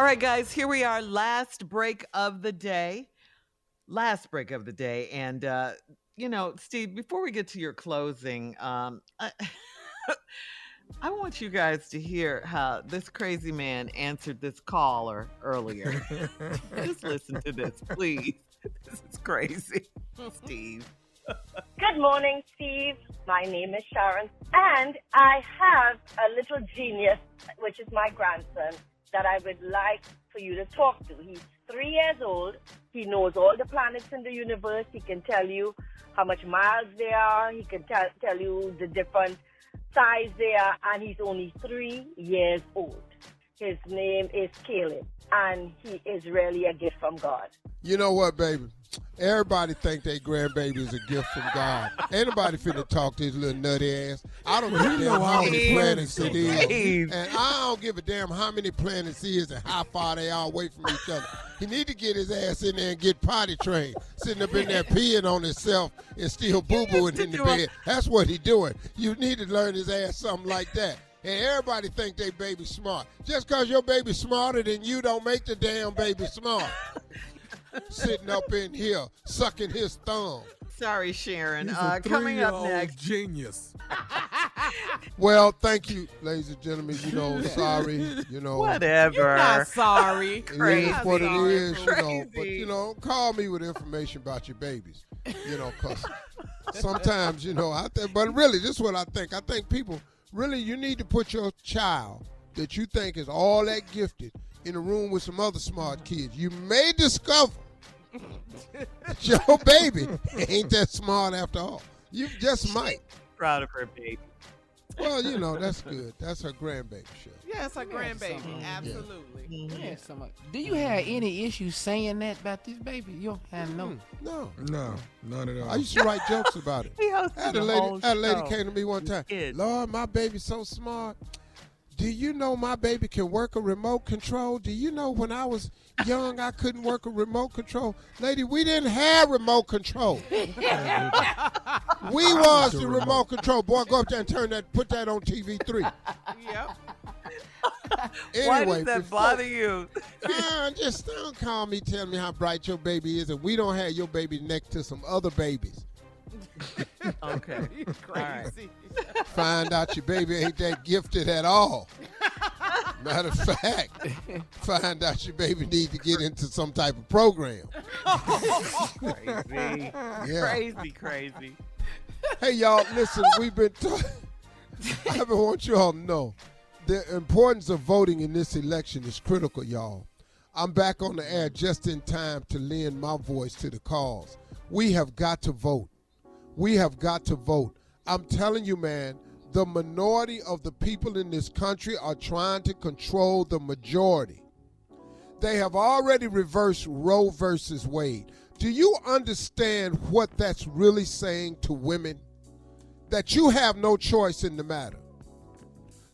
All right, guys, here we are. Last break of the day. Last break of the day. And, uh, you know, Steve, before we get to your closing, um, I, I want you guys to hear how this crazy man answered this caller earlier. Just listen to this, please. This is crazy. Steve. Good morning, Steve. My name is Sharon, and I have a little genius, which is my grandson, that I would like for you to talk to. He's three years old. He knows all the planets in the universe. He can tell you how much miles they are. He can tell, tell you the different size they are, and he's only three years old. His name is Caleb, and he is really a gift from God. You know what, baby? Everybody think their grandbaby is a gift from God. Anybody finna talk to his little nutty ass. I don't give a damn how many planets it is. And I don't give a damn how many planets it is and how far they are away from each other. He need to get his ass in there and get potty trained. Sitting up in there peeing on himself and still boo-booing in the bed. That's what he doing. You need to learn his ass something like that. And everybody think they baby smart. Just because your baby smarter than you don't make the damn baby smart sitting up in here sucking his thumb. Sorry, Sharon. Uh, coming up next, genius. well, thank you, ladies and gentlemen. You know, sorry. You know, whatever. You're not sorry. It is what it is. You know, but you know, call me with information about your babies. You know, cause sometimes you know I think, but really, this is what I think. I think people really you need to put your child that you think is all that gifted in a room with some other smart kids. You may discover your baby ain't that smart after all. You just might. Proud of her baby. Well, you know, that's good. That's her grandbaby show. Yeah, it's her grandbaby. Absolutely. Yeah. Yeah, some- Do you have any issues saying that about this baby? You don't have no. No. No, none at all. I used to write jokes about it. He I had a lady, had a lady came to me one time. Kid. Lord, my baby's so smart. Do you know my baby can work a remote control? Do you know when I was young I couldn't work a remote control? Lady, we didn't have remote control. we was the remote control. Boy, go up there and turn that, put that on TV three. Yep. Anyway, Why does that before- bother you? Ah, just don't call me, tell me how bright your baby is, and we don't have your baby next to some other babies. Okay. All right. Find out your baby ain't that gifted at all. Matter of fact, find out your baby need to get into some type of program. Crazy. Yeah. Crazy, crazy. Hey y'all, listen, we've been talking. I want you all to know the importance of voting in this election is critical, y'all. I'm back on the air just in time to lend my voice to the cause. We have got to vote. We have got to vote. I'm telling you, man, the minority of the people in this country are trying to control the majority. They have already reversed Roe versus Wade. Do you understand what that's really saying to women? That you have no choice in the matter.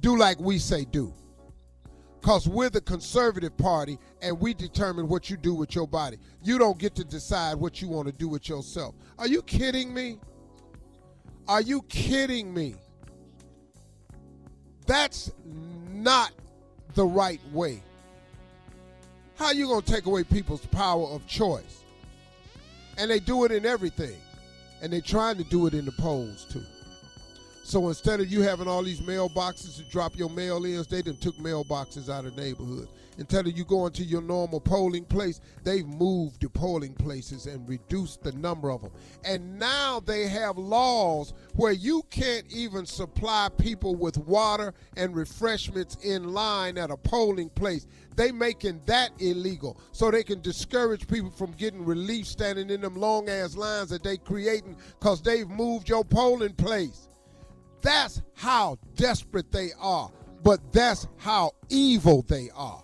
Do like we say do. Because we're the conservative party and we determine what you do with your body. You don't get to decide what you want to do with yourself. Are you kidding me? Are you kidding me? That's not the right way. How are you going to take away people's power of choice? And they do it in everything. And they're trying to do it in the polls too. So instead of you having all these mailboxes to drop your mail in, they done took mailboxes out of neighborhoods. Instead of you going to your normal polling place, they've moved the polling places and reduced the number of them. And now they have laws where you can't even supply people with water and refreshments in line at a polling place. They making that illegal so they can discourage people from getting relief standing in them long ass lines that they creating because they've moved your polling place. That's how desperate they are, but that's how evil they are.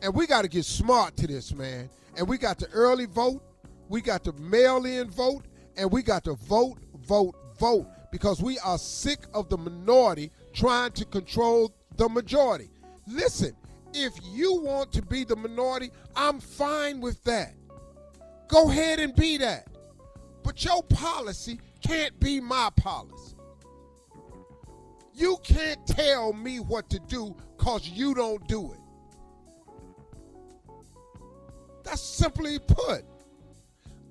And we got to get smart to this, man. And we got to early vote, we got to mail in vote, and we got to vote, vote, vote because we are sick of the minority trying to control the majority. Listen, if you want to be the minority, I'm fine with that. Go ahead and be that. But your policy can't be my policy. You can't tell me what to do because you don't do it. That's simply put.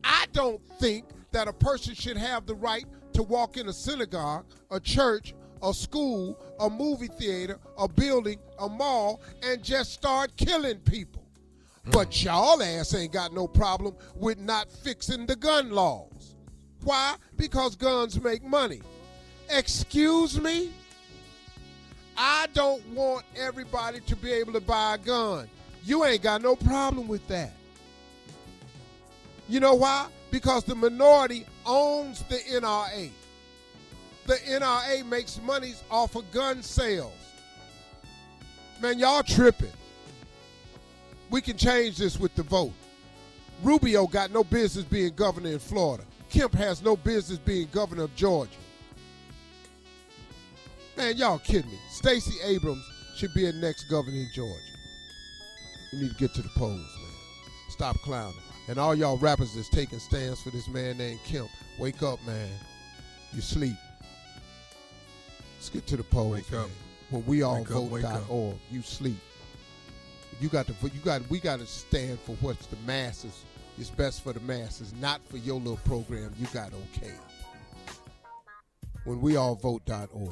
I don't think that a person should have the right to walk in a synagogue, a church, a school, a movie theater, a building, a mall, and just start killing people. But hmm. y'all ass ain't got no problem with not fixing the gun laws. Why? Because guns make money. Excuse me? I don't want everybody to be able to buy a gun. You ain't got no problem with that. You know why? Because the minority owns the NRA. The NRA makes monies off of gun sales. Man, y'all tripping. We can change this with the vote. Rubio got no business being governor in Florida. Kemp has no business being governor of Georgia. Man, y'all kidding me. Stacey Abrams should be a next governor in Georgia. You need to get to the polls, man. Stop clowning. And all y'all rappers that's taking stands for this man named Kemp, wake up, man. You sleep. Let's get to the polls, Wake man. up. When we all Wake up, wake up. vote.org, you sleep. You got to you got we got to stand for what's the masses is best for the masses, not for your little program you got okay. When we all vote.org.